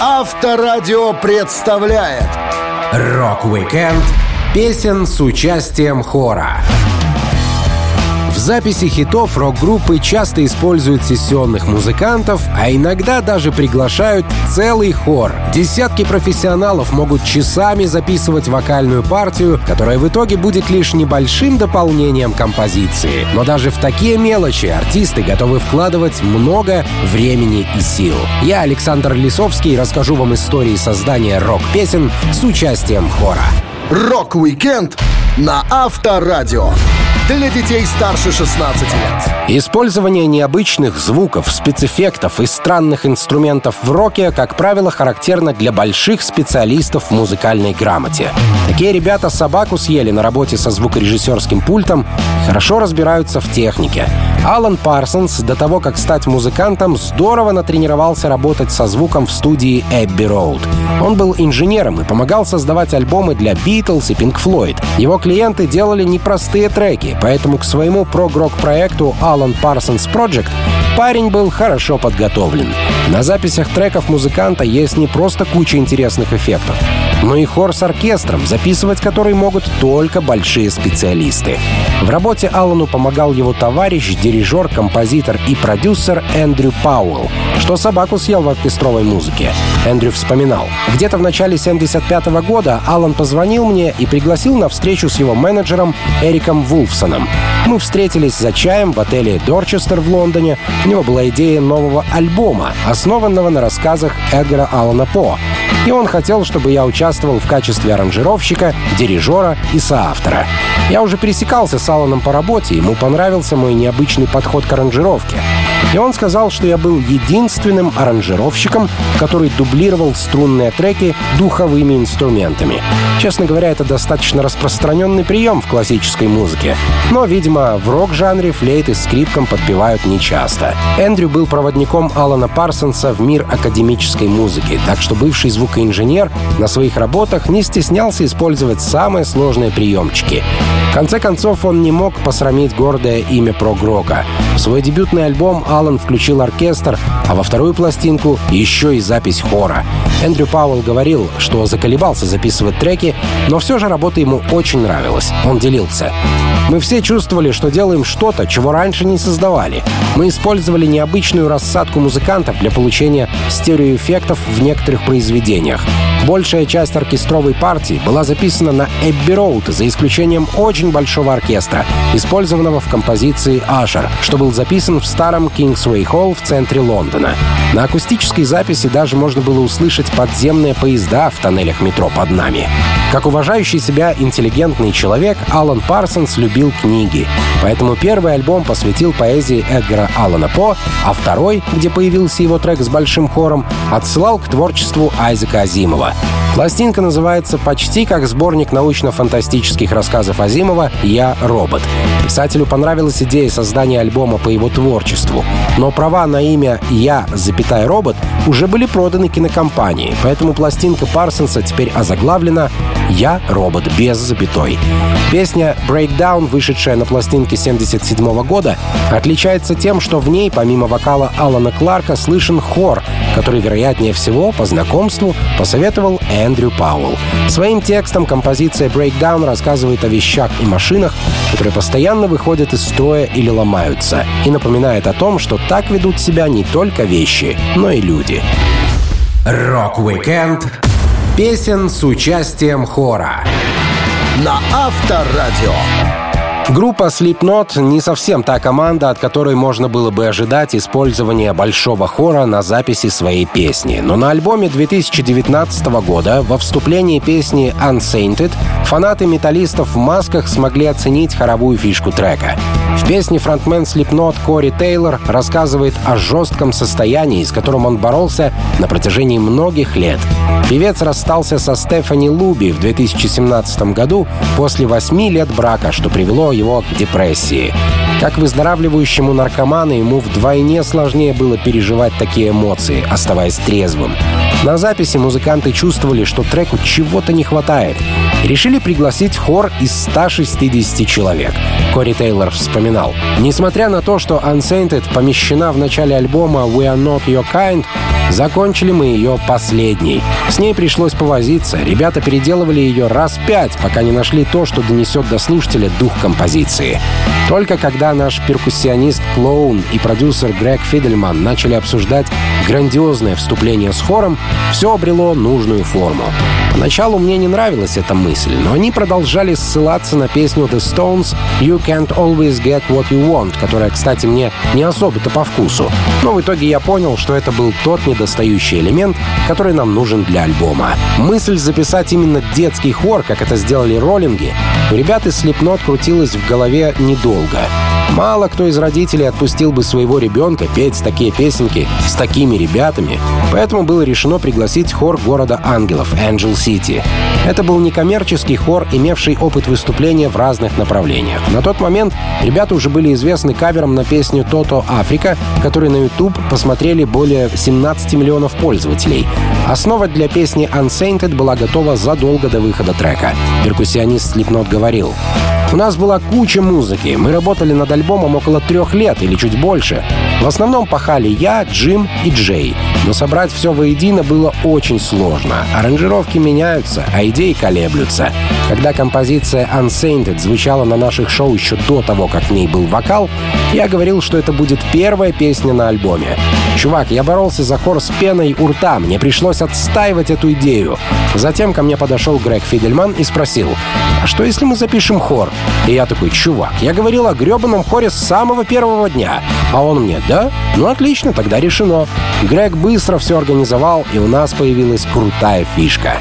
Авторадио представляет Рок-викенд песен с участием хора. Записи хитов рок-группы часто используют сессионных музыкантов, а иногда даже приглашают целый хор. Десятки профессионалов могут часами записывать вокальную партию, которая в итоге будет лишь небольшим дополнением композиции. Но даже в такие мелочи артисты готовы вкладывать много времени и сил. Я, Александр Лисовский, расскажу вам истории создания рок-песен с участием хора. Рок-викенд на Авторадио для детей старше 16 лет. Использование необычных звуков, спецэффектов и странных инструментов в роке, как правило, характерно для больших специалистов в музыкальной грамоте. Такие ребята собаку съели на работе со звукорежиссерским пультом и хорошо разбираются в технике. Алан Парсонс до того, как стать музыкантом, здорово натренировался работать со звуком в студии Эбби Роуд. Он был инженером и помогал создавать альбомы для Beatles и Pink Floyd. Его клиенты делали непростые треки, поэтому к своему прогрок проекту Alan Parsons Project парень был хорошо подготовлен. На записях треков музыканта есть не просто куча интересных эффектов, но и хор с оркестром, записывать который могут только большие специалисты. В работе Аллану помогал его товарищ, дирижер, композитор и продюсер Эндрю Пауэлл, что собаку съел в оркестровой музыке. Эндрю вспоминал. Где-то в начале 75 -го года Аллан позвонил мне и пригласил на встречу с его менеджером Эриком Вулфсоном. Мы встретились за чаем в отеле Дорчестер в Лондоне. У него была идея нового альбома, основанного на рассказах Эдгара Аллана По. И он хотел, чтобы я участвовал в качестве аранжировщика, дирижера и соавтора. Я уже пересекался с Алланом по работе, ему понравился мой необычный подход к аранжировке. И он сказал, что я был единственным аранжировщиком, который дублировал струнные треки духовыми инструментами. Честно говоря, это достаточно распространенный прием в классической музыке. Но, видимо, в рок-жанре флейт и скрипкам подпевают нечасто. Эндрю был проводником Алана Парсонса в мир академической музыки, так что бывший звукоинженер на своих работах не стеснялся использовать самые сложные приемчики. В конце концов, он не мог посрамить гордое имя прог-рока. В свой дебютный альбом Алан включил оркестр, а во вторую пластинку еще и запись хора. Эндрю Пауэлл говорил, что заколебался записывать треки, но все же работа ему очень нравилась. Он делился. Мы все чувствовали, что делаем что-то, чего раньше не создавали. Мы использовали необычную рассадку музыкантов для получения стереоэффектов в некоторых произведениях направлениях. Большая часть оркестровой партии была записана на Эбби Роуд, за исключением очень большого оркестра, использованного в композиции «Ашер», что был записан в старом Kingsway Холл в центре Лондона. На акустической записи даже можно было услышать подземные поезда в тоннелях метро под нами. Как уважающий себя интеллигентный человек, Алан Парсонс любил книги. Поэтому первый альбом посвятил поэзии Эдгара Алана По, а второй, где появился его трек с большим хором, отсылал к творчеству Айзека Азимова. Пластинка называется почти как сборник научно-фантастических рассказов Азимова «Я робот». Писателю понравилась идея создания альбома по его творчеству, но права на имя «Я, запятая робот» уже были проданы кинокомпании, поэтому пластинка Парсонса теперь озаглавлена «Я робот» без запятой. Песня «Breakdown», вышедшая на пластинке 77 года, отличается тем, что в ней, помимо вокала Алана Кларка, слышен хор, который, вероятнее всего, по знакомству посоветовал Эндрю Пауэлл. Своим текстом композиция «Breakdown» рассказывает о вещах и машинах, которые постоянно выходят из строя или ломаются, и напоминает о том, что так ведут себя не только вещи, но и люди. Рок-викенд песен с участием хора на Авторадио. Группа Slipknot не совсем та команда, от которой можно было бы ожидать использования большого хора на записи своей песни. Но на альбоме 2019 года во вступлении песни Unsainted фанаты металлистов в масках смогли оценить хоровую фишку трека. В песне фронтмен Slipknot Кори Тейлор рассказывает о жестком состоянии, с которым он боролся на протяжении многих лет. Певец расстался со Стефани Луби в 2017 году после восьми лет брака, что привело его к депрессии. Как выздоравливающему наркоману ему вдвойне сложнее было переживать такие эмоции, оставаясь трезвым. На записи музыканты чувствовали, что треку чего-то не хватает. Решили пригласить хор из 160 человек. Кори Тейлор вспоминал. Несмотря на то, что Unsainted помещена в начале альбома We Are Not Your Kind, Закончили мы ее последней. С ней пришлось повозиться. Ребята переделывали ее раз пять, пока не нашли то, что донесет до слушателя дух композиции. Только когда наш перкуссионист Клоун и продюсер Грег Фидельман начали обсуждать грандиозное вступление с хором, все обрело нужную форму. Поначалу мне не нравилась эта мысль, но они продолжали ссылаться на песню The Stones «You Can't Always Get What You Want», которая, кстати, мне не особо-то по вкусу. Но в итоге я понял, что это был тот недостающий элемент, который нам нужен для альбома. Мысль записать именно детский хор, как это сделали роллинги, у ребят из Slipknot крутилась в голове недолго. Мало кто из родителей отпустил бы своего ребенка петь такие песенки с такими ребятами, поэтому было решено пригласить хор города ангелов Angel City. Это был некоммерческий хор, имевший опыт выступления в разных направлениях. На тот момент ребята уже были известны кавером на песню «Тото Африка», который на YouTube посмотрели более 17 миллионов пользователей. Основа для песни Unsainted была готова задолго до выхода трека. Перкуссионист Slipknot говорил, у нас была куча музыки. Мы работали над альбомом около трех лет или чуть больше. В основном пахали я, Джим и Джей. Но собрать все воедино было очень сложно. Аранжировки меняются, а идеи колеблются. Когда композиция Unsainted звучала на наших шоу еще до того, как в ней был вокал, я говорил, что это будет первая песня на альбоме. Чувак, я боролся за хор с пеной у рта, мне пришлось отстаивать эту идею. Затем ко мне подошел Грег Фидельман и спросил, а что если мы запишем хор? И я такой, чувак, я говорил о гребаном хоре с самого первого дня. А он мне, да? Ну отлично, тогда решено. Грег быстро все организовал, и у нас появилась крутая фишка.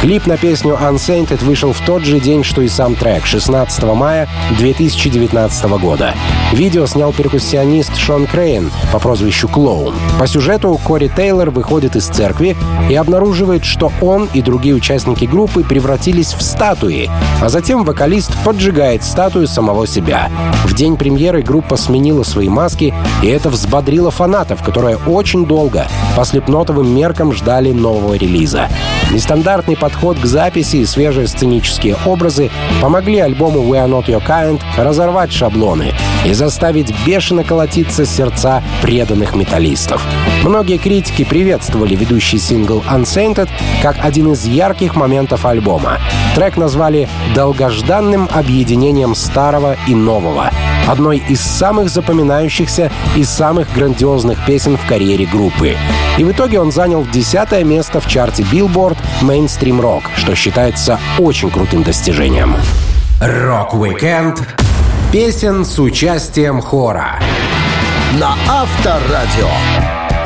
Клип на песню Unsainted вышел в тот же день, что и сам трек, 16 мая 2019 года. Видео снял перкуссионист Шон Крейн по прозвищу Клоун. По сюжету Кори Тейлор выходит из церкви и обнаруживает, что он и другие участники группы превратились в статуи, а затем вокалист поджигает статую самого себя. В день премьеры группа сменила свои маски, и это взбодрило фанатов, которые очень долго по слепнотовым меркам ждали нового релиза. Нестандартный подход к записи и свежие сценические образы помогли альбому We Are Not Your Kind разорвать шаблоны и заставить бешено колотиться сердца преданных металлистов. Многие критики приветствовали ведущий сингл Unsainted как один из ярких моментов альбома. Трек назвали «долгожданным объединением старого и нового», одной из самых запоминающихся и самых грандиозных песен в карьере группы. И в итоге он занял десятое место в чарте Billboard Mainstream Rock, что считается очень крутым достижением. Рок-викенд песен с участием хора на Авторадио.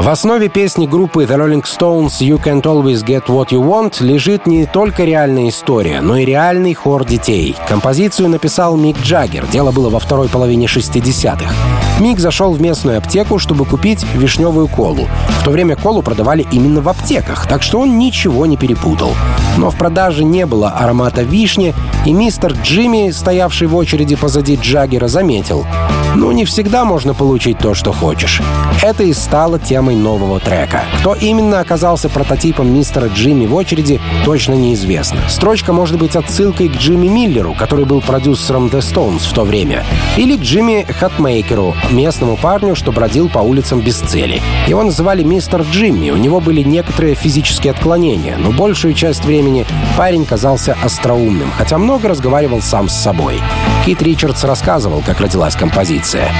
В основе песни группы The Rolling Stones «You Can't Always Get What You Want» лежит не только реальная история, но и реальный хор детей. Композицию написал Мик Джаггер. Дело было во второй половине 60-х. Мик зашел в местную аптеку, чтобы купить вишневую колу. В то время колу продавали именно в аптеках, так что он ничего не перепутал. Но в продаже не было аромата вишни, и мистер Джимми, стоявший в очереди позади Джаггера, заметил. Ну, не всегда можно получить то, что хочешь. Это и стало темой нового трека. Кто именно оказался прототипом мистера Джимми в очереди, точно неизвестно. Строчка может быть отсылкой к Джимми Миллеру, который был продюсером The Stones в то время, или к Джимми Хатмейкеру, местному парню, что бродил по улицам без цели. Его называли мистер Джимми, у него были некоторые физические отклонения, но большую часть времени парень казался остроумным, хотя много разговаривал сам с собой. Кит Ричардс рассказывал, как родилась композиция.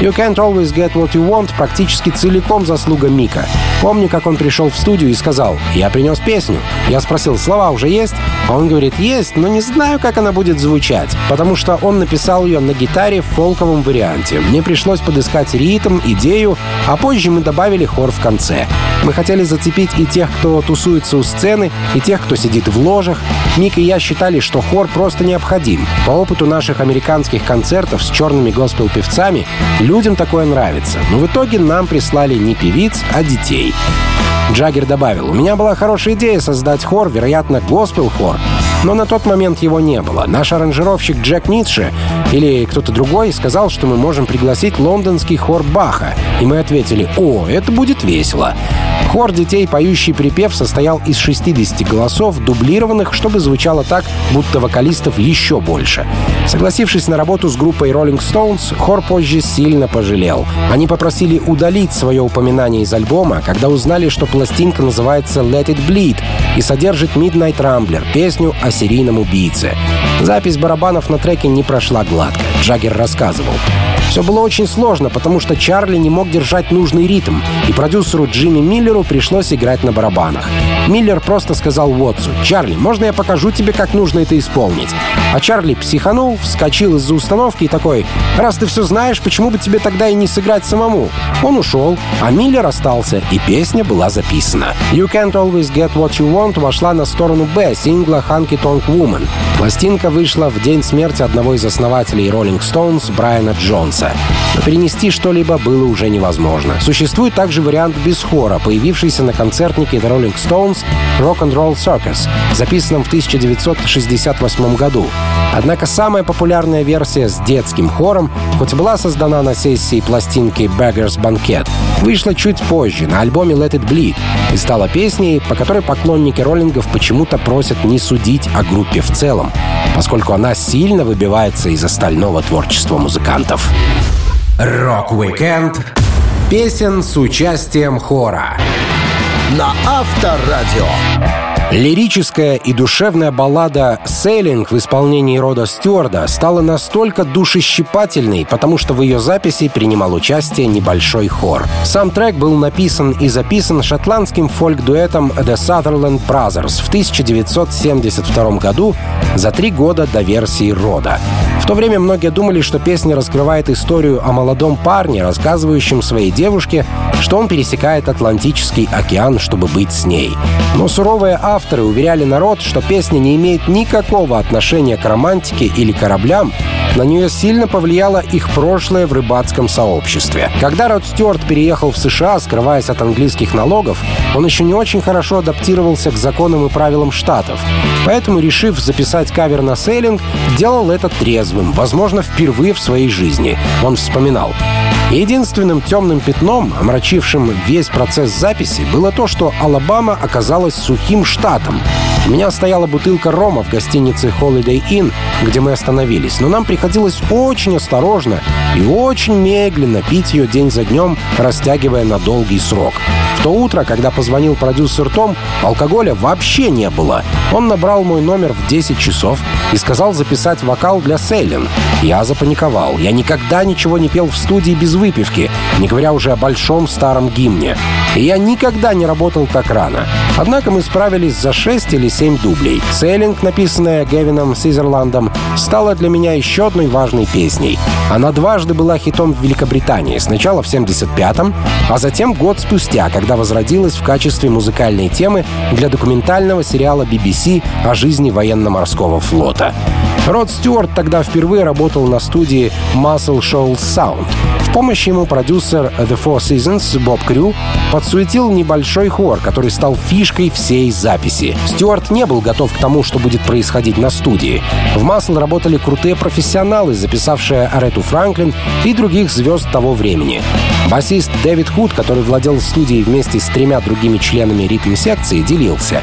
«You Can't Always Get What You Want» практически целиком заслуга Мика. Помню, как он пришел в студию и сказал, «Я принес песню». Я спросил, слова уже есть? А он говорит, есть, но не знаю, как она будет звучать, потому что он написал ее на гитаре в фолковом варианте. Мне пришлось подыскать ритм, идею, а позже мы добавили хор в конце. Мы хотели зацепить и тех, кто тусуется у сцены, и тех, кто сидит в ложах. Мик и я считали, что хор просто необходим. По опыту наших американских концертов с черными госпел-певцами людям такое нравится. Но в итоге нам прислали не певиц, а детей. Джаггер добавил, «У меня была хорошая идея создать хор, вероятно, госпел-хор. Но на тот момент его не было. Наш аранжировщик Джек Ницше или кто-то другой сказал, что мы можем пригласить лондонский хор Баха. И мы ответили, о, это будет весело. Хор детей, поющий припев, состоял из 60 голосов, дублированных, чтобы звучало так, будто вокалистов еще больше. Согласившись на работу с группой Rolling Stones, хор позже сильно пожалел. Они попросили удалить свое упоминание из альбома, когда узнали, что пластинка называется Let It Bleed и содержит Midnight Rambler, песню о серийном убийце. Запись барабанов на треке не прошла гладко. Джаггер рассказывал. Все было очень сложно, потому что Чарли не мог держать нужный ритм, и продюсеру Джимми Миллеру пришлось играть на барабанах. Миллер просто сказал Уотсу, «Чарли, можно я покажу тебе, как нужно это исполнить?» А Чарли психанул, вскочил из-за установки и такой, «Раз ты все знаешь, почему бы тебе тогда и не сыграть самому?» Он ушел, а Миллер остался, и песня была записана. «You Can't Always Get What You Want» вошла на сторону Б сингла «Hunky Tonk Woman». Пластинка вышла в день смерти одного из основателей Rolling Stones Брайана Джонса. Но перенести что-либо было уже невозможно. Существует также вариант без хора, появившийся на концертнике The Rolling Stones Rock and Roll Circus, записанном в 1968 году. Однако самая популярная версия с детским хором, хоть была создана на сессии пластинки Beggar's Banquet, вышла чуть позже на альбоме Let It Bleed и стала песней, по которой поклонники роллингов почему-то просят не судить о группе в целом, поскольку она сильно выбивается из остального творчества музыкантов. Рок-викенд песен с участием хора на Авторадио. Лирическая и душевная баллада «Sailing» в исполнении Рода Стюарда стала настолько душещипательной, потому что в ее записи принимал участие небольшой хор. Сам трек был написан и записан шотландским фольк-дуэтом The Sutherland Brothers в 1972 году за три года до версии Рода. В то время многие думали, что песня раскрывает историю о молодом парне, рассказывающем своей девушке, что он пересекает Атлантический океан, чтобы быть с ней. Но суровые авторы уверяли народ, что песня не имеет никакого отношения к романтике или кораблям, на нее сильно повлияло их прошлое в рыбацком сообществе. Когда Род Стюарт переехал в США, скрываясь от английских налогов, он еще не очень хорошо адаптировался к законам и правилам штатов. Поэтому, решив записать кавер на сейлинг, делал это трезвым, возможно, впервые в своей жизни. Он вспоминал. Единственным темным пятном, омрачившим весь процесс записи, было то, что Алабама оказалась сухим штатом. У меня стояла бутылка рома в гостинице Holiday Inn, где мы остановились, но нам приходилось очень осторожно и очень медленно пить ее день за днем, растягивая на долгий срок. В то утро, когда позвонил продюсер Том, алкоголя вообще не было. Он набрал мой номер в 10 часов и сказал записать вокал для Сейлин. Я запаниковал. Я никогда ничего не пел в студии без выпивки, не говоря уже о большом старом гимне. И я никогда не работал так рано. Однако мы справились за 6 или 7 дублей. «Сейлинг», написанная Гевином Сизерландом, стала для меня еще одной важной песней. Она дважды была хитом в Великобритании. Сначала в 75-м, а затем год спустя, когда возродилась в качестве музыкальной темы для документального сериала BBC о жизни военно-морского флота. Род Стюарт тогда впервые работал на студии Muscle Shoals Sound. В помощь ему продюсер The Four Seasons Боб Крю подсуетил небольшой хор, который стал фишкой всей записи. Стюарт не был готов к тому, что будет происходить на студии. В Muscle работали крутые профессионалы, записавшие Арету Франклин и других звезд того времени. Басист Дэвид Худ, который владел студией вместе с тремя другими членами ритм-секции, делился.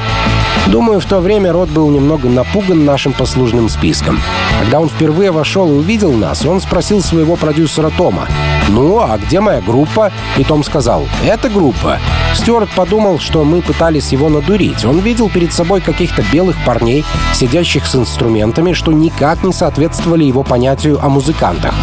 Думаю, в то время Рот был немного напуган нашим послужным списком. Когда он впервые вошел и увидел нас, он спросил своего продюсера Тома, «Ну, а где моя группа?» И Том сказал, «Это группа». Стюарт подумал, что мы пытались его надурить. Он видел перед собой каких-то белых парней, сидящих с инструментами, что никак не соответствовали его понятию о музыкантах.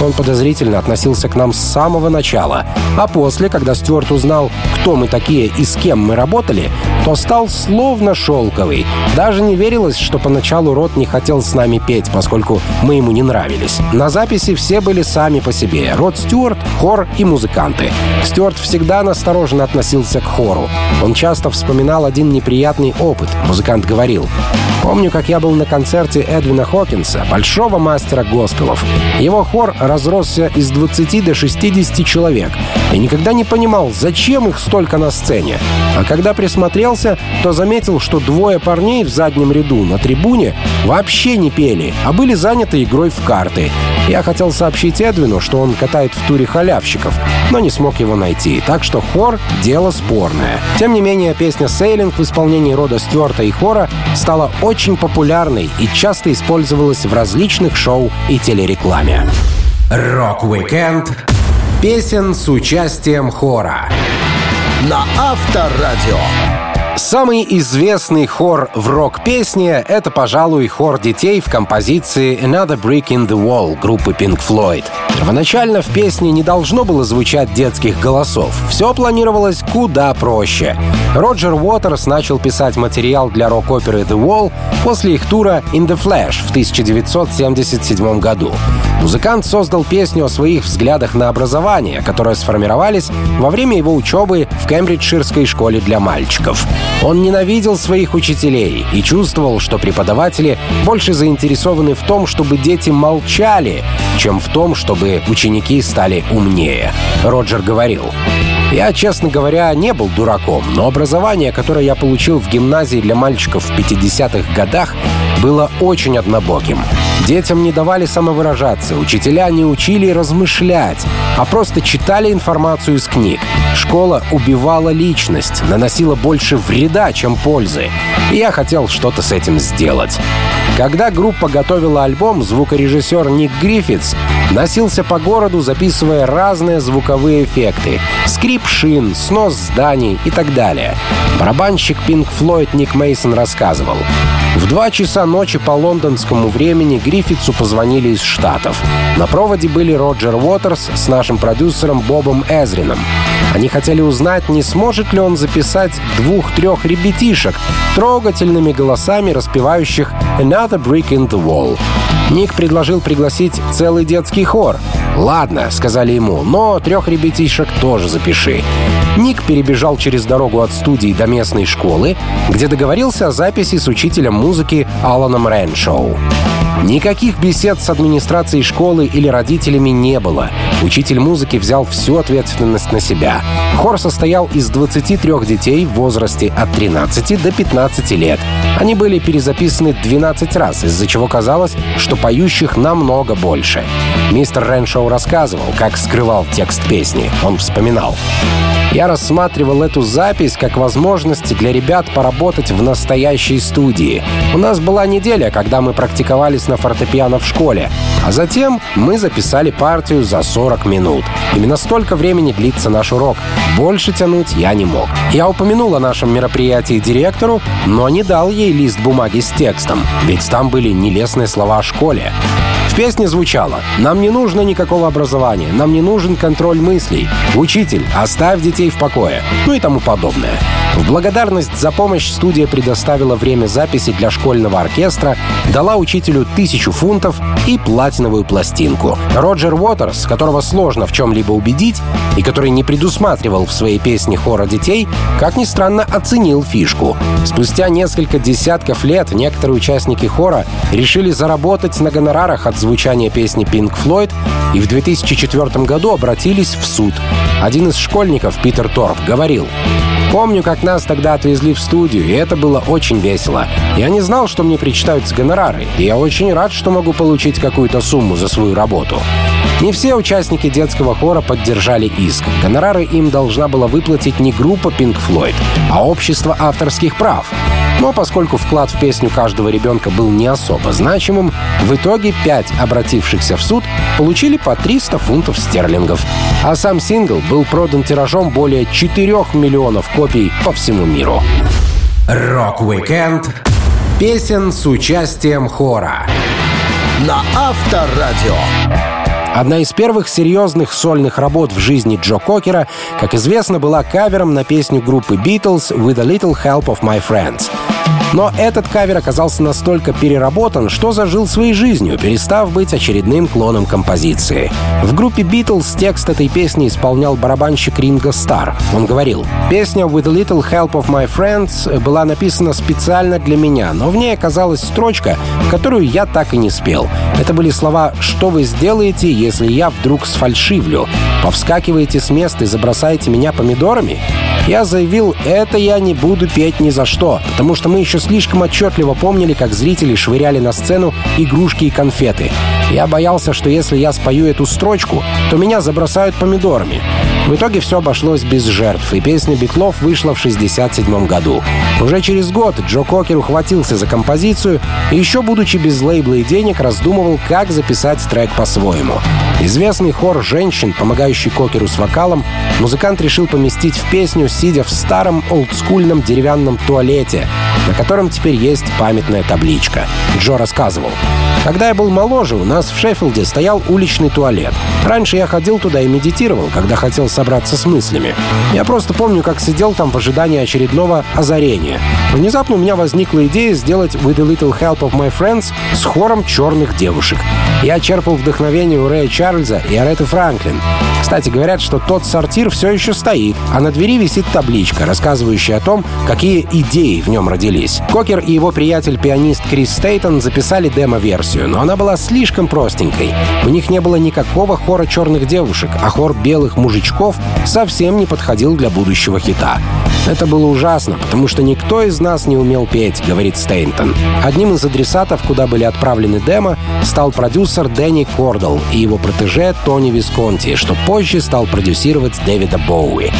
Он подозрительно относился к нам с самого начала. А после, когда Стюарт узнал, кто мы такие и с кем мы работали, то стал словно шелковый. Даже не верилось, что поначалу Рот не хотел с нами петь, поскольку мы ему не нравились. На записи все были сами по себе. Рот Стюарт, хор и музыканты. Стюарт всегда настороженно относился к хору. Он часто вспоминал один неприятный опыт. Музыкант говорил, «Помню, как я был на концерте Эдвина Хокинса, большого мастера госпелов. Его хор разросся из 20 до 60 человек. Я никогда не понимал, зачем их столько только на сцене. А когда присмотрелся, то заметил, что двое парней в заднем ряду на трибуне вообще не пели, а были заняты игрой в карты. Я хотел сообщить Эдвину, что он катает в туре халявщиков, но не смог его найти, так что хор — дело спорное. Тем не менее, песня «Сейлинг» в исполнении Рода Стюарта и хора стала очень популярной и часто использовалась в различных шоу и телерекламе. Рок-викенд песен с участием хора на Авторадио. Самый известный хор в рок-песне — это, пожалуй, хор детей в композиции «Another Brick in the Wall» группы Pink Floyd. Первоначально в песне не должно было звучать детских голосов. Все планировалось куда проще. Роджер Уотерс начал писать материал для рок-оперы «The Wall» после их тура «In the Flesh» в 1977 году. Музыкант создал песню о своих взглядах на образование, которые сформировались во время его учебы в Кембриджширской школе для мальчиков. Он ненавидел своих учителей и чувствовал, что преподаватели больше заинтересованы в том, чтобы дети молчали, чем в том, чтобы ученики стали умнее. Роджер говорил, я, честно говоря, не был дураком, но образование, которое я получил в гимназии для мальчиков в 50-х годах, было очень однобоким. Детям не давали самовыражаться, учителя не учили размышлять, а просто читали информацию из книг. Школа убивала личность, наносила больше вреда, чем пользы. И я хотел что-то с этим сделать. Когда группа готовила альбом, звукорежиссер Ник Гриффитс носился по городу, записывая разные звуковые эффекты. Скрип шин, снос зданий и так далее. Барабанщик Pink Floyd Ник Мейсон рассказывал. В два часа ночи по лондонскому времени Гриффитсу позвонили из Штатов. На проводе были Роджер Уотерс с нашим продюсером Бобом Эзрином. Они хотели узнать, не сможет ли он записать двух-трех ребятишек трогательными голосами, распевающих «Another Brick in the Wall». Ник предложил пригласить целый детский хор. «Ладно», — сказали ему, — «но трех ребятишек тоже запиши». Ник перебежал через дорогу от студии до местной школы, где договорился о записи с учителем музыки Аланом Рэншоу. Никаких бесед с администрацией школы или родителями не было. Учитель музыки взял всю ответственность на себя. Хор состоял из 23 детей в возрасте от 13 до 15 лет. Они были перезаписаны 12 раз, из-за чего казалось, что поющих намного больше. Мистер Рэншоу рассказывал, как скрывал текст песни. Он вспоминал. Я рассматривал эту запись как возможность для ребят поработать в настоящей студии. У нас была неделя, когда мы практиковались на фортепиано в школе, а затем мы записали партию за 40 минут. Именно столько времени длится наш урок. Больше тянуть я не мог. Я упомянул о нашем мероприятии директору, но не дал ей лист бумаги с текстом, ведь там были нелестные слова о школе. В песне звучало «Нам не нужно никакого образования, нам не нужен контроль мыслей. Учитель, оставь детей в покое». Ну и тому подобное. В благодарность за помощь студия предоставила время записи для школьного оркестра, дала учителю тысячу фунтов и платиновую пластинку. Роджер Уотерс, которого сложно в чем-либо убедить и который не предусматривал в своей песне хора детей, как ни странно, оценил фишку. Спустя несколько десятков лет некоторые участники хора решили заработать на гонорарах от звучания песни Pink Floyd и в 2004 году обратились в суд. Один из школьников, Питер Торп, говорил, Помню, как нас тогда отвезли в студию, и это было очень весело. Я не знал, что мне причитаются гонорары, и я очень рад, что могу получить какую-то сумму за свою работу. Не все участники детского хора поддержали иск. Гонорары им должна была выплатить не группа Pink Floyd, а общество авторских прав. Но поскольку вклад в песню каждого ребенка был не особо значимым, в итоге пять обратившихся в суд получили по 300 фунтов стерлингов. А сам сингл был продан тиражом более 4 миллионов копий по всему миру. Рок-викенд песен с участием хора на Авторадио. Одна из первых серьезных сольных работ в жизни Джо Кокера, как известно, была кавером на песню группы Beatles «With a Little Help of My Friends». Но этот кавер оказался настолько переработан, что зажил своей жизнью, перестав быть очередным клоном композиции. В группе Beatles текст этой песни исполнял барабанщик Ринго Стар. Он говорил, «Песня «With a little help of my friends» была написана специально для меня, но в ней оказалась строчка, которую я так и не спел. Это были слова «Что вы сделаете, если я вдруг сфальшивлю? Повскакиваете с места и забросаете меня помидорами?» Я заявил, это я не буду петь ни за что, потому что мы еще слишком отчетливо помнили, как зрители швыряли на сцену игрушки и конфеты. Я боялся, что если я спою эту строчку, то меня забросают помидорами. В итоге все обошлось без жертв, и песня Битлов вышла в 1967 году. Уже через год Джо Кокер ухватился за композицию и еще будучи без лейбла и денег, раздумывал, как записать трек по-своему. Известный хор женщин, помогающий Кокеру с вокалом, музыкант решил поместить в песню, сидя в старом олдскульном деревянном туалете, на котором теперь есть памятная табличка. Джо рассказывал. Когда я был моложе, у нас в Шеффилде стоял уличный туалет. Раньше я ходил туда и медитировал, когда хотел собраться с мыслями. Я просто помню, как сидел там в ожидании очередного озарения. Внезапно у меня возникла идея сделать «With a Little Help of My Friends» с хором черных девушек. Я черпал вдохновение у Рэя Чарльза и Ареты Франклин. Кстати, говорят, что тот сортир все еще стоит, а на двери висит табличка, рассказывающая о том, какие идеи в нем родились. Кокер и его приятель-пианист Крис Стейтон записали демо-версию, но она была слишком простенькой. У них не было никакого хора черных девушек, а хор белых мужичков совсем не подходил для будущего хита. Это было ужасно, потому что никто из нас не умел петь, говорит Стейнтон. Одним из адресатов, куда были отправлены демо, стал продюсер Дэнни Кордл и его протеже Тони Висконти, что позже стал продюсировать Дэвида Боуи.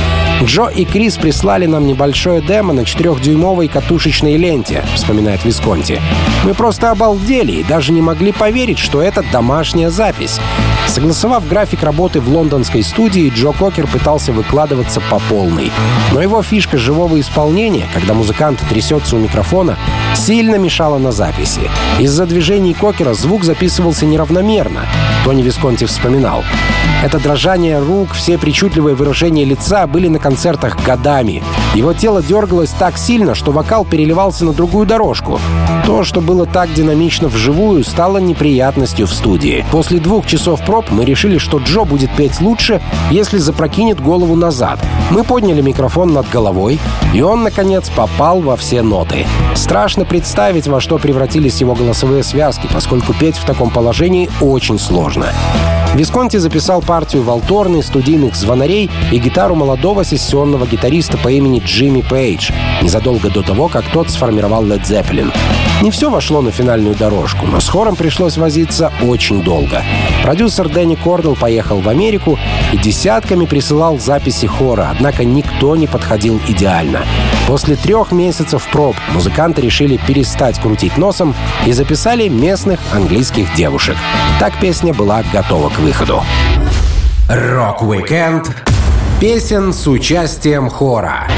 Джо и Крис прислали нам небольшое демо на четырехдюймовой катушечной ленте, вспоминает Висконти. Мы просто обалдели и даже не могли поверить, что это домашняя запись. Согласовав график работы в лондонской студии, Джо Кокер пытался выкладываться по полной. Но его фишка живого исполнения, когда музыкант трясется у микрофона, сильно мешала на записи. Из-за движений Кокера звук записывался неравномерно. Тони Висконти вспоминал. Это дрожание рук, все причудливые выражения лица были на концертах годами. Его тело дергалось так сильно, что вокал переливался на другую дорожку. То, что было так динамично вживую, стало неприятностью в студии. После двух часов проб мы решили, что Джо будет петь лучше, если запрокинет голову назад. Мы подняли микрофон над головой, и он, наконец, попал во все ноты. Страшно представить, во что превратились его голосовые связки, поскольку петь в таком положении очень сложно. Висконти записал партию волторны, студийных звонарей и гитару молодого сессионного гитариста по имени Джимми Пейдж, незадолго до того, как тот сформировал Led Zeppelin. Не все вошло на финальную дорожку, но с хором пришлось возиться очень долго. Продюсер Дэнни Корделл поехал в Америку и десятками присылал записи хора, однако никто не подходил идеально. После трех месяцев проб музыканты решили перестать крутить носом и записали местных английских девушек. Так песня была готова к выходу. Рок-викенд песен с участием хора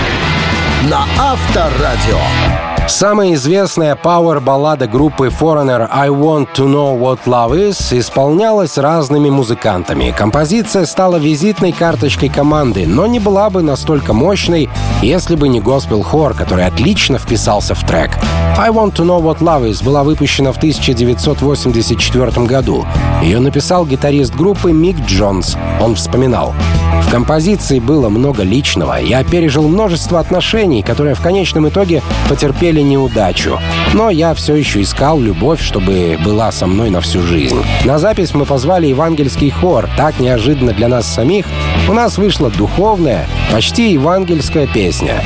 на Авторадио. Самая известная пауэр-баллада группы Foreigner «I Want to Know What Love Is» исполнялась разными музыкантами. Композиция стала визитной карточкой команды, но не была бы настолько мощной, если бы не госпел-хор, который отлично вписался в трек. «I Want to Know What Love Is» была выпущена в 1984 году. Ее написал гитарист группы Мик Джонс. Он вспоминал. В композиции было много личного. Я пережил множество отношений, которые в конечном итоге потерпели неудачу. Но я все еще искал любовь, чтобы была со мной на всю жизнь. На запись мы позвали евангельский хор. Так неожиданно для нас самих у нас вышла духовная, почти евангельская песня.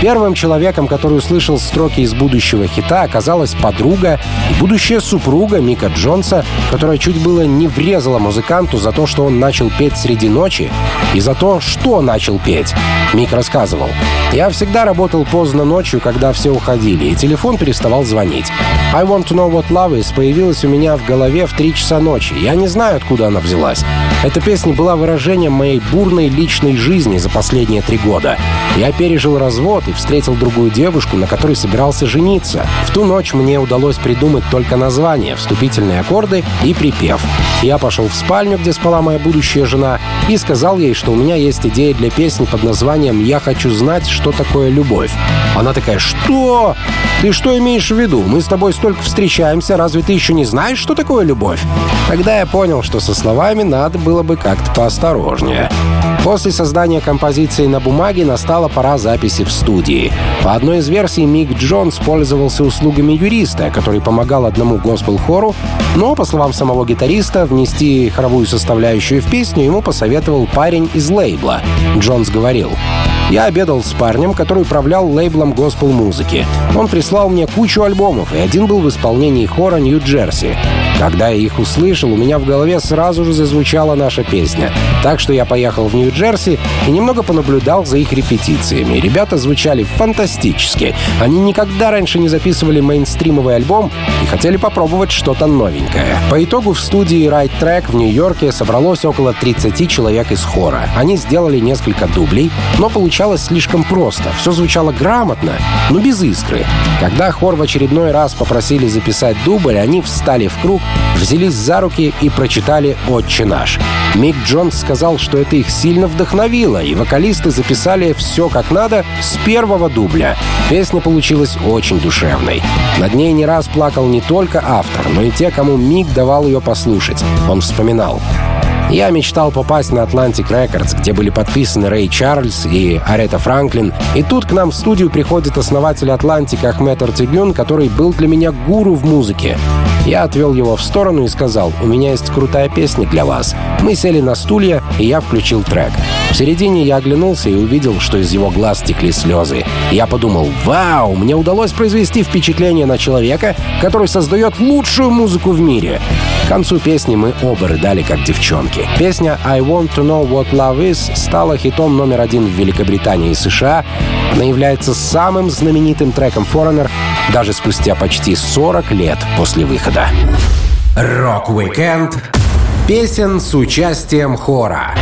Первым человеком, который услышал строки из будущего хита, оказалась подруга и будущая супруга Мика Джонса, которая чуть было не врезала музыканту за то, что он начал петь среди ночи, и за то, что начал петь. Мик рассказывал. «Я всегда работал поздно ночью, когда все уходили, и телефон переставал звонить. I Want to Know What Love Is появилась у меня в голове в три часа ночи. Я не знаю, откуда она взялась. Эта песня была выражением моей бурной личной жизни за последние три года. Я пережил развод и встретил другую девушку, на которой собирался жениться. В ту ночь мне удалось придумать только название, вступительные аккорды и припев. Я пошел в спальню, где спала моя будущая жена, и сказал ей, что у меня есть идея для песни под названием «Я хочу знать, что такое любовь». Она такая «Что? Ты что имеешь в виду? Мы с тобой столько встречаемся, разве ты еще не знаешь, что такое любовь?» Тогда я понял, что со словами надо было бы как-то поосторожнее. После создания композиции на бумаге настала пора записи в студии. По одной из версий, Мик Джонс пользовался услугами юриста, который помогал одному госпел-хору, но, по словам самого гитариста, внести хоровую составляющую в песню ему посоветовал парень из лейбла. Джонс говорил, я обедал с парнем, который управлял лейблом госпел-музыки. Он прислал мне кучу альбомов, и один был в исполнении хора Нью-Джерси. Когда я их услышал, у меня в голове сразу же зазвучала наша песня. Так что я поехал в Нью-Джерси и немного понаблюдал за их репетициями. Ребята звучали фантастически. Они никогда раньше не записывали мейнстримовый альбом и хотели попробовать что-то новенькое. По итогу в студии Right Track в Нью-Йорке собралось около 30 человек из хора. Они сделали несколько дублей, но получалось слишком просто. Все звучало грамотно, но без искры. Когда хор в очередной раз попросили записать дубль, они встали в круг взялись за руки и прочитали «Отче наш». Мик Джонс сказал, что это их сильно вдохновило, и вокалисты записали все как надо с первого дубля. Песня получилась очень душевной. Над ней не раз плакал не только автор, но и те, кому Мик давал ее послушать. Он вспоминал. Я мечтал попасть на Atlantic Records, где были подписаны Рэй Чарльз и Арета Франклин. И тут к нам в студию приходит основатель Atlantic Ахмед Артигюн, который был для меня гуру в музыке. Я отвел его в сторону и сказал, у меня есть крутая песня для вас. Мы сели на стулья, и я включил трек. В середине я оглянулся и увидел, что из его глаз текли слезы. Я подумал, вау, мне удалось произвести впечатление на человека, который создает лучшую музыку в мире. К концу песни мы оба рыдали, как девчонки. Песня «I want to know what love is» стала хитом номер один в Великобритании и США. Она является самым знаменитым треком Foreigner даже спустя почти 40 лет после выхода. Рок-викенд песен с участием хора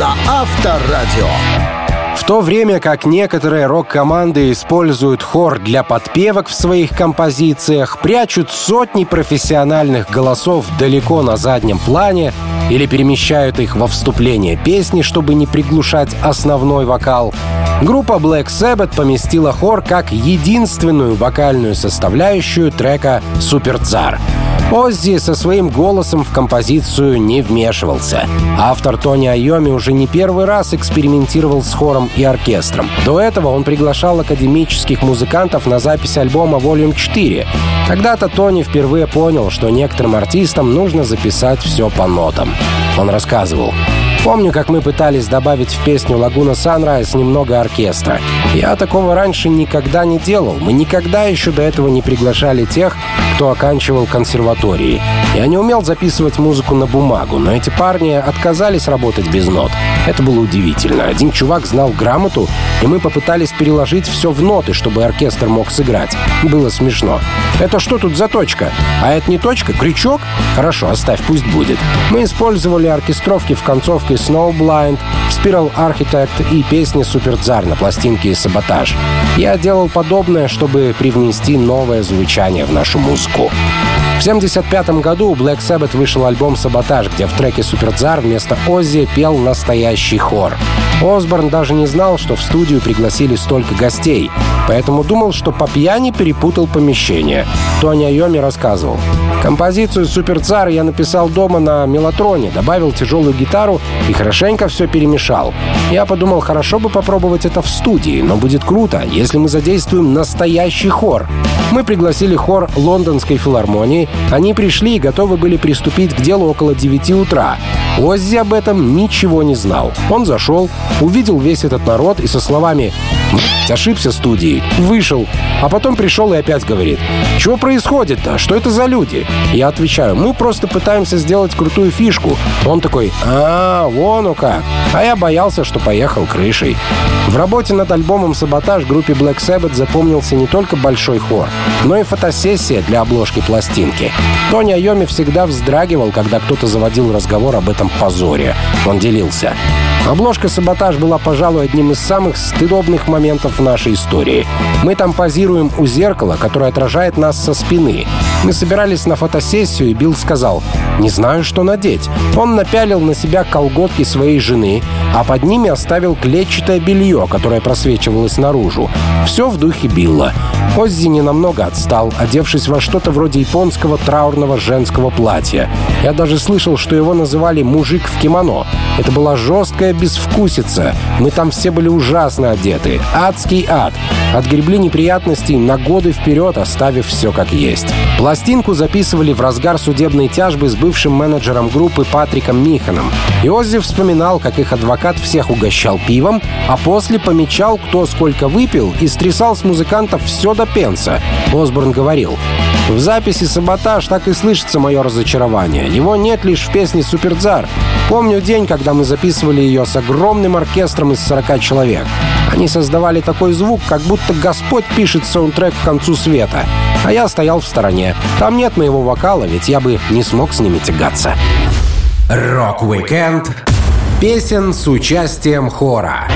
на Авторадио. В то время как некоторые рок-команды используют хор для подпевок в своих композициях, прячут сотни профессиональных голосов далеко на заднем плане или перемещают их во вступление песни, чтобы не приглушать основной вокал, группа Black Sabbath поместила хор как единственную вокальную составляющую трека «Суперцар». Оззи со своим голосом в композицию не вмешивался. Автор Тони Айоми уже не первый раз экспериментировал с хором и оркестром. До этого он приглашал академических музыкантов на запись альбома Volume 4. Когда-то Тони впервые понял, что некоторым артистам нужно записать все по нотам. Он рассказывал. Помню, как мы пытались добавить в песню «Лагуна Санрайз» немного оркестра. Я такого раньше никогда не делал. Мы никогда еще до этого не приглашали тех, кто оканчивал консерватории. Я не умел записывать музыку на бумагу, но эти парни отказались работать без нот. Это было удивительно. Один чувак знал грамоту, и мы попытались переложить все в ноты, чтобы оркестр мог сыграть. Было смешно. Это что тут за точка? А это не точка? Крючок? Хорошо, оставь, пусть будет. Мы использовали оркестровки в концовке Snowblind, Spiral Architect и песни Суперцар на пластинке Саботаж. Я делал подобное, чтобы привнести новое звучание в нашу музыку. В 1975 году у Black Sabbath вышел альбом «Саботаж», где в треке «Суперцар» вместо Оззи пел настоящий хор. Осборн даже не знал, что в студию пригласили столько гостей, поэтому думал, что по пьяни перепутал помещение. Тони Айоми рассказывал. Композицию «Суперцар» я написал дома на мелатроне, добавил тяжелую гитару и хорошенько все перемешал. Я подумал, хорошо бы попробовать это в студии, но будет круто, если мы задействуем настоящий хор. Мы пригласили хор Лондонской филармонии. Они пришли и готовы были приступить к делу около 9 утра. Оззи об этом ничего не знал. Он зашел, увидел весь этот народ и со словами ошибся студией, вышел, а потом пришел и опять говорит, что происходит-то, что это за люди? Я отвечаю, мы просто пытаемся сделать крутую фишку. Он такой, а, вон у как. А я боялся, что поехал крышей. В работе над альбомом «Саботаж» группе Black Sabbath запомнился не только большой хор, но и фотосессия для обложки пластинки. Тони Айоми всегда вздрагивал, когда кто-то заводил разговор об этом позоре. Он делился. Обложка «Саботаж» была, пожалуй, одним из самых стыдобных моментов в нашей истории. Мы там позируем у зеркала, которое отражает нас со спины. Мы собирались на фотосессию, и Билл сказал, «Не знаю, что надеть». Он напялил на себя колготки своей жены, а под ними оставил клетчатое белье, которое просвечивалось наружу. Все в духе Билла. Оззи ненамного отстал, одевшись во что-то вроде японского траурного женского платья. Я даже слышал, что его называли «мужик в кимоно». Это была жесткая безвкусица. Мы там все были ужасно одеты. Адский ад. Отгребли неприятностей на годы вперед, оставив все как есть. Пластинку записывали в разгар судебной тяжбы с бывшим менеджером группы Патриком Миханом. И вспоминал, как их адвокат всех угощал пивом, а после помечал, кто сколько выпил, и стрясал с музыкантов все до пенса. Осборн говорил, в записи «Саботаж» так и слышится мое разочарование. Его нет лишь в песне «Supertzar». Помню день, когда мы записывали ее с огромным оркестром из 40 человек. Они создавали такой звук, как будто Господь пишет саундтрек к концу света. А я стоял в стороне. Там нет моего вокала, ведь я бы не смог с ними тягаться. Рок-викенд Песен с участием хора.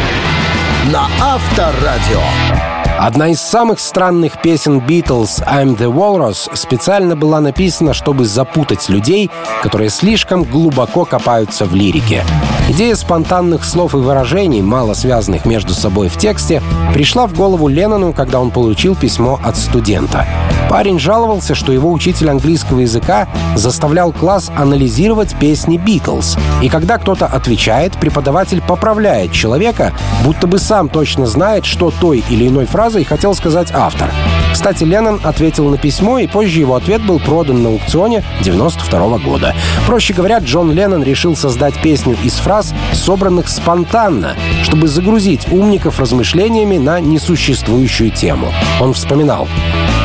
на Авторадио. Одна из самых странных песен Beatles «I'm the Walrus» специально была написана, чтобы запутать людей, которые слишком глубоко копаются в лирике. Идея спонтанных слов и выражений, мало связанных между собой в тексте, пришла в голову Леннону, когда он получил письмо от студента. Парень жаловался, что его учитель английского языка заставлял класс анализировать песни Битлз. И когда кто-то отвечает, преподаватель поправляет человека, будто бы сам точно знает, что той или иной фразой хотел сказать автор. Кстати, Леннон ответил на письмо, и позже его ответ был продан на аукционе 92 года. Проще говоря, Джон Леннон решил создать песню из фраз, собранных спонтанно, чтобы загрузить умников размышлениями на несуществующую тему. Он вспоминал.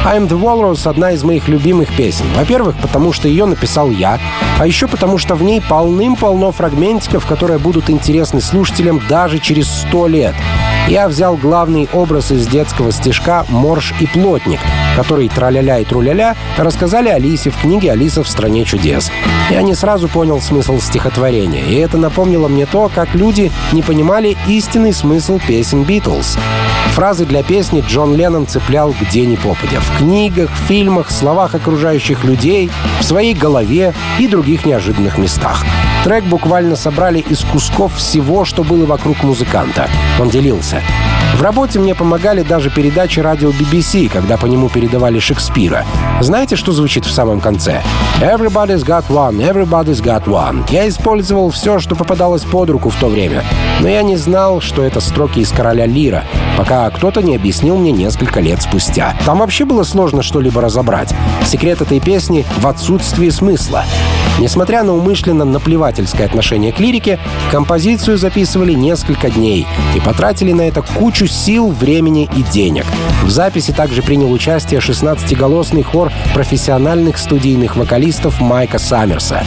I'm the Walrus — одна из моих любимых песен. Во-первых, потому что ее написал я, а еще потому что в ней полным-полно фрагментиков, которые будут интересны слушателям даже через сто лет. Я взял главный образ из детского стишка «Морж и плотник», который «Траля-ля» и «Труля-ля» рассказали Алисе в книге «Алиса в стране чудес». Я не сразу понял смысл стихотворения, и это напомнило мне то, как люди не понимали истинный смысл песен «Битлз». Фразы для песни Джон Леннон цеплял где ни попадя. Книгах, фильмах, словах окружающих людей, в своей голове и других неожиданных местах. Трек буквально собрали из кусков всего, что было вокруг музыканта. Он делился. В работе мне помогали даже передачи радио BBC, когда по нему передавали Шекспира. Знаете, что звучит в самом конце? Everybody's got one, everybody's got one. Я использовал все, что попадалось под руку в то время. Но я не знал, что это строки из «Короля Лира», пока кто-то не объяснил мне несколько лет спустя. Там вообще было сложно что-либо разобрать. Секрет этой песни в отсутствии смысла. Несмотря на умышленно наплевательское отношение к лирике, композицию записывали несколько дней и потратили на это кучу сил, времени и денег. В записи также принял участие 16-голосный хор профессиональных студийных вокалистов Майка Саммерса.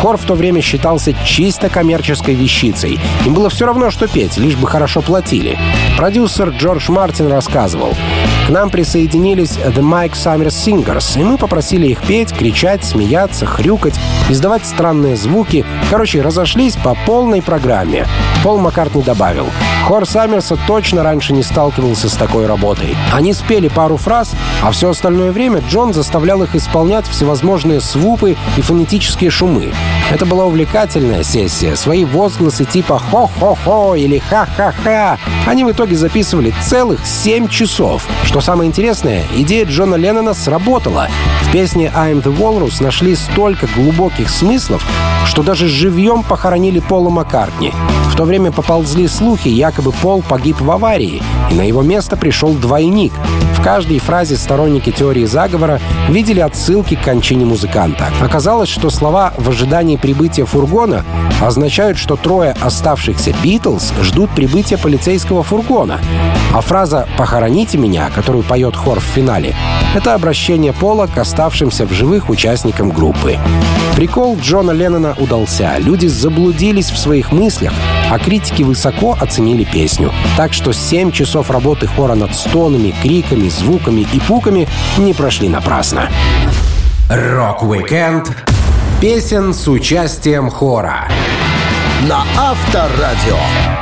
Хор в то время считался чисто коммерческой вещицей. Им было все равно, что петь, лишь бы хорошо платили. Продюсер Джордж Мартин рассказывал. К нам присоединились The Mike Summers Singers, и мы попросили их петь, кричать, смеяться, хрюкать, издавать странные звуки. Короче, разошлись по полной программе. Пол Маккартни добавил. Хор Саммерса точно раньше не сталкивался с такой работой. Они спели пару фраз, а все остальное время Джон заставлял их исполнять всевозможные свупы и фонетические шумы. Это была увлекательная сессия. Свои возгласы типа «хо-хо-хо» или «ха-ха-ха» они в итоге записывали целых 7 часов. Что самое интересное, идея Джона Леннона сработала. В песне «I'm the Walrus» нашли столько глубоких смыслов, что даже живьем похоронили Пола Маккартни. В то время поползли слухи, якобы Пол погиб в аварии, и на его место пришел двойник. В каждой фразе сторонники теории заговора видели отсылки к кончине музыканта. Оказалось, что слова «в ожидании прибытия фургона» означают, что трое оставшихся Битлз ждут прибытия полицейского фургона. А фраза «похороните меня», которую поет хор в финале, это обращение Пола к оставшимся в живых участникам группы. Прикол Джона Леннона удался. Люди заблудились в своих мыслях, а критики высоко оценили песню. Так что 7 часов работы хора над стонами, криками, звуками и пуками не прошли напрасно. Рок-викенд Песен с участием хора. на Авторадио.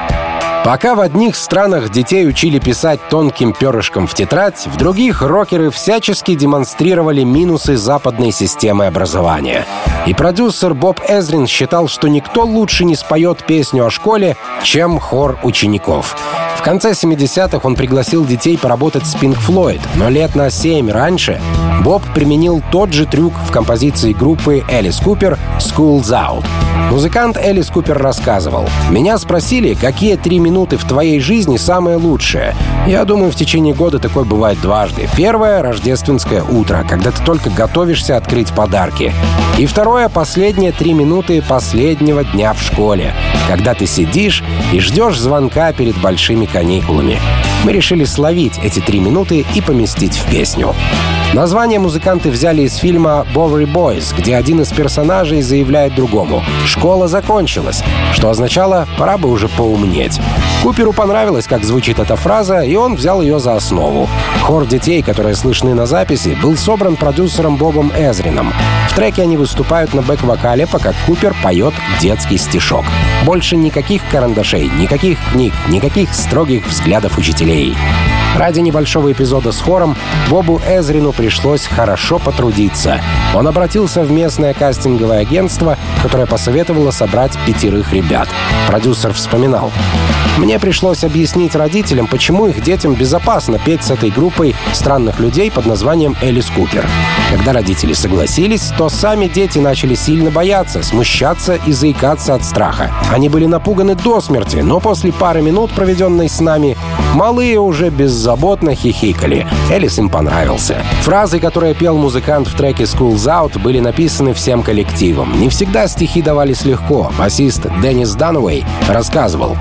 Пока в одних странах детей учили писать тонким перышком в тетрадь, в других рокеры всячески демонстрировали минусы западной системы образования. И продюсер Боб Эзрин считал, что никто лучше не споет песню о школе, чем хор учеников. В конце 70-х он пригласил детей поработать с Pink Floyd, но лет на 7 раньше Боб применил тот же трюк в композиции группы Элис Купер «School's Out». Музыкант Элис Купер рассказывал, «Меня спросили, какие три минуты в твоей жизни самые лучшие. Я думаю, в течение года такое бывает дважды. Первое — рождественское утро, когда ты только готовишься открыть подарки. И второе — последние три минуты последнего дня в школе, когда ты сидишь и ждешь звонка перед большими каникулами. Мы решили словить эти три минуты и поместить в песню. Название музыканты взяли из фильма «Bowery Boys», где один из персонажей заявляет другому «Школа закончилась», что означало «пора бы уже поумнеть». Куперу понравилось, как звучит эта фраза, и он взял ее за основу. Хор детей, которые слышны на записи, был собран продюсером Бобом Эзрином. В треке они выступают на бэк-вокале, пока Купер поет детский стишок. Больше никаких карандашей, никаких книг, никаких строгих взглядов учителей. Ради небольшого эпизода с хором Бобу Эзрину пришлось хорошо потрудиться. Он обратился в местное кастинговое агентство, которое посоветовало собрать пятерых ребят. Продюсер вспоминал. «Мне пришлось объяснить родителям, почему их детям безопасно петь с этой группой странных людей под названием Элис Купер. Когда родители согласились, то сами дети начали сильно бояться, смущаться и заикаться от страха. Они были напуганы до смерти, но после пары минут, проведенной с нами, малые уже без беззаботно хихикали. Элис им понравился. Фразы, которые пел музыкант в треке «School's Out», были написаны всем коллективом. Не всегда стихи давались легко. Басист Деннис Дануэй рассказывал.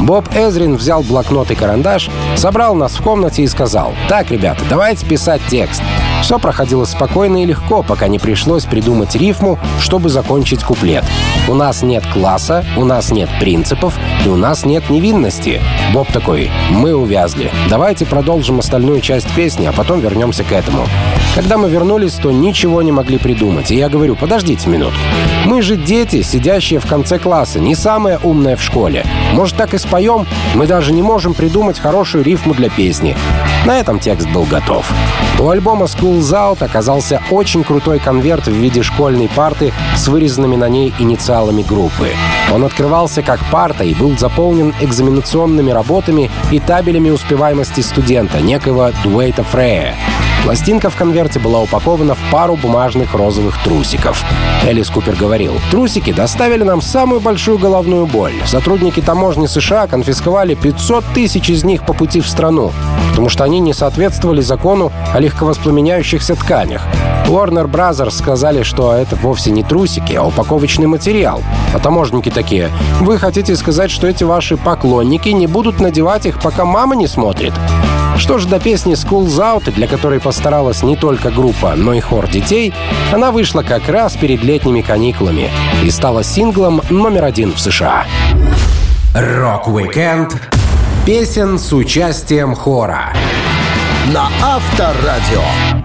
Боб Эзрин взял блокнот и карандаш, собрал нас в комнате и сказал, «Так, ребята, давайте писать текст». Все проходило спокойно и легко, пока не пришлось придумать рифму, чтобы закончить куплет. У нас нет класса, у нас нет принципов и у нас нет невинности. Боб такой, мы увязли. Давайте продолжим остальную часть песни, а потом вернемся к этому. Когда мы вернулись, то ничего не могли придумать. И я говорю, подождите минутку. Мы же дети, сидящие в конце класса, не самые умные в школе. Может, так и споем? Мы даже не можем придумать хорошую рифму для песни. На этом текст был готов. У альбома School's Out оказался очень крутой конверт в виде школьной парты с вырезанными на ней инициалами группы. Он открывался как парта и был заполнен экзаменационными работами и табелями успеваемости студента, некого Дуэйта Фрея. Пластинка в конверте была упакована в пару бумажных розовых трусиков. Элис Купер говорил, «Трусики доставили нам самую большую головную боль. Сотрудники таможни США конфисковали 500 тысяч из них по пути в страну, потому что они не соответствовали закону о легковоспламеняющихся тканях. Warner Brothers сказали, что это вовсе не трусики, а упаковочный материал. А таможники такие, вы хотите сказать, что эти ваши поклонники не будут надевать их, пока мама не смотрит? Что же до песни «School's Out», для которой постаралась не только группа, но и хор детей, она вышла как раз перед летними каникулами и стала синглом номер один в США. Рок-викенд песен с участием хора на Авторадио.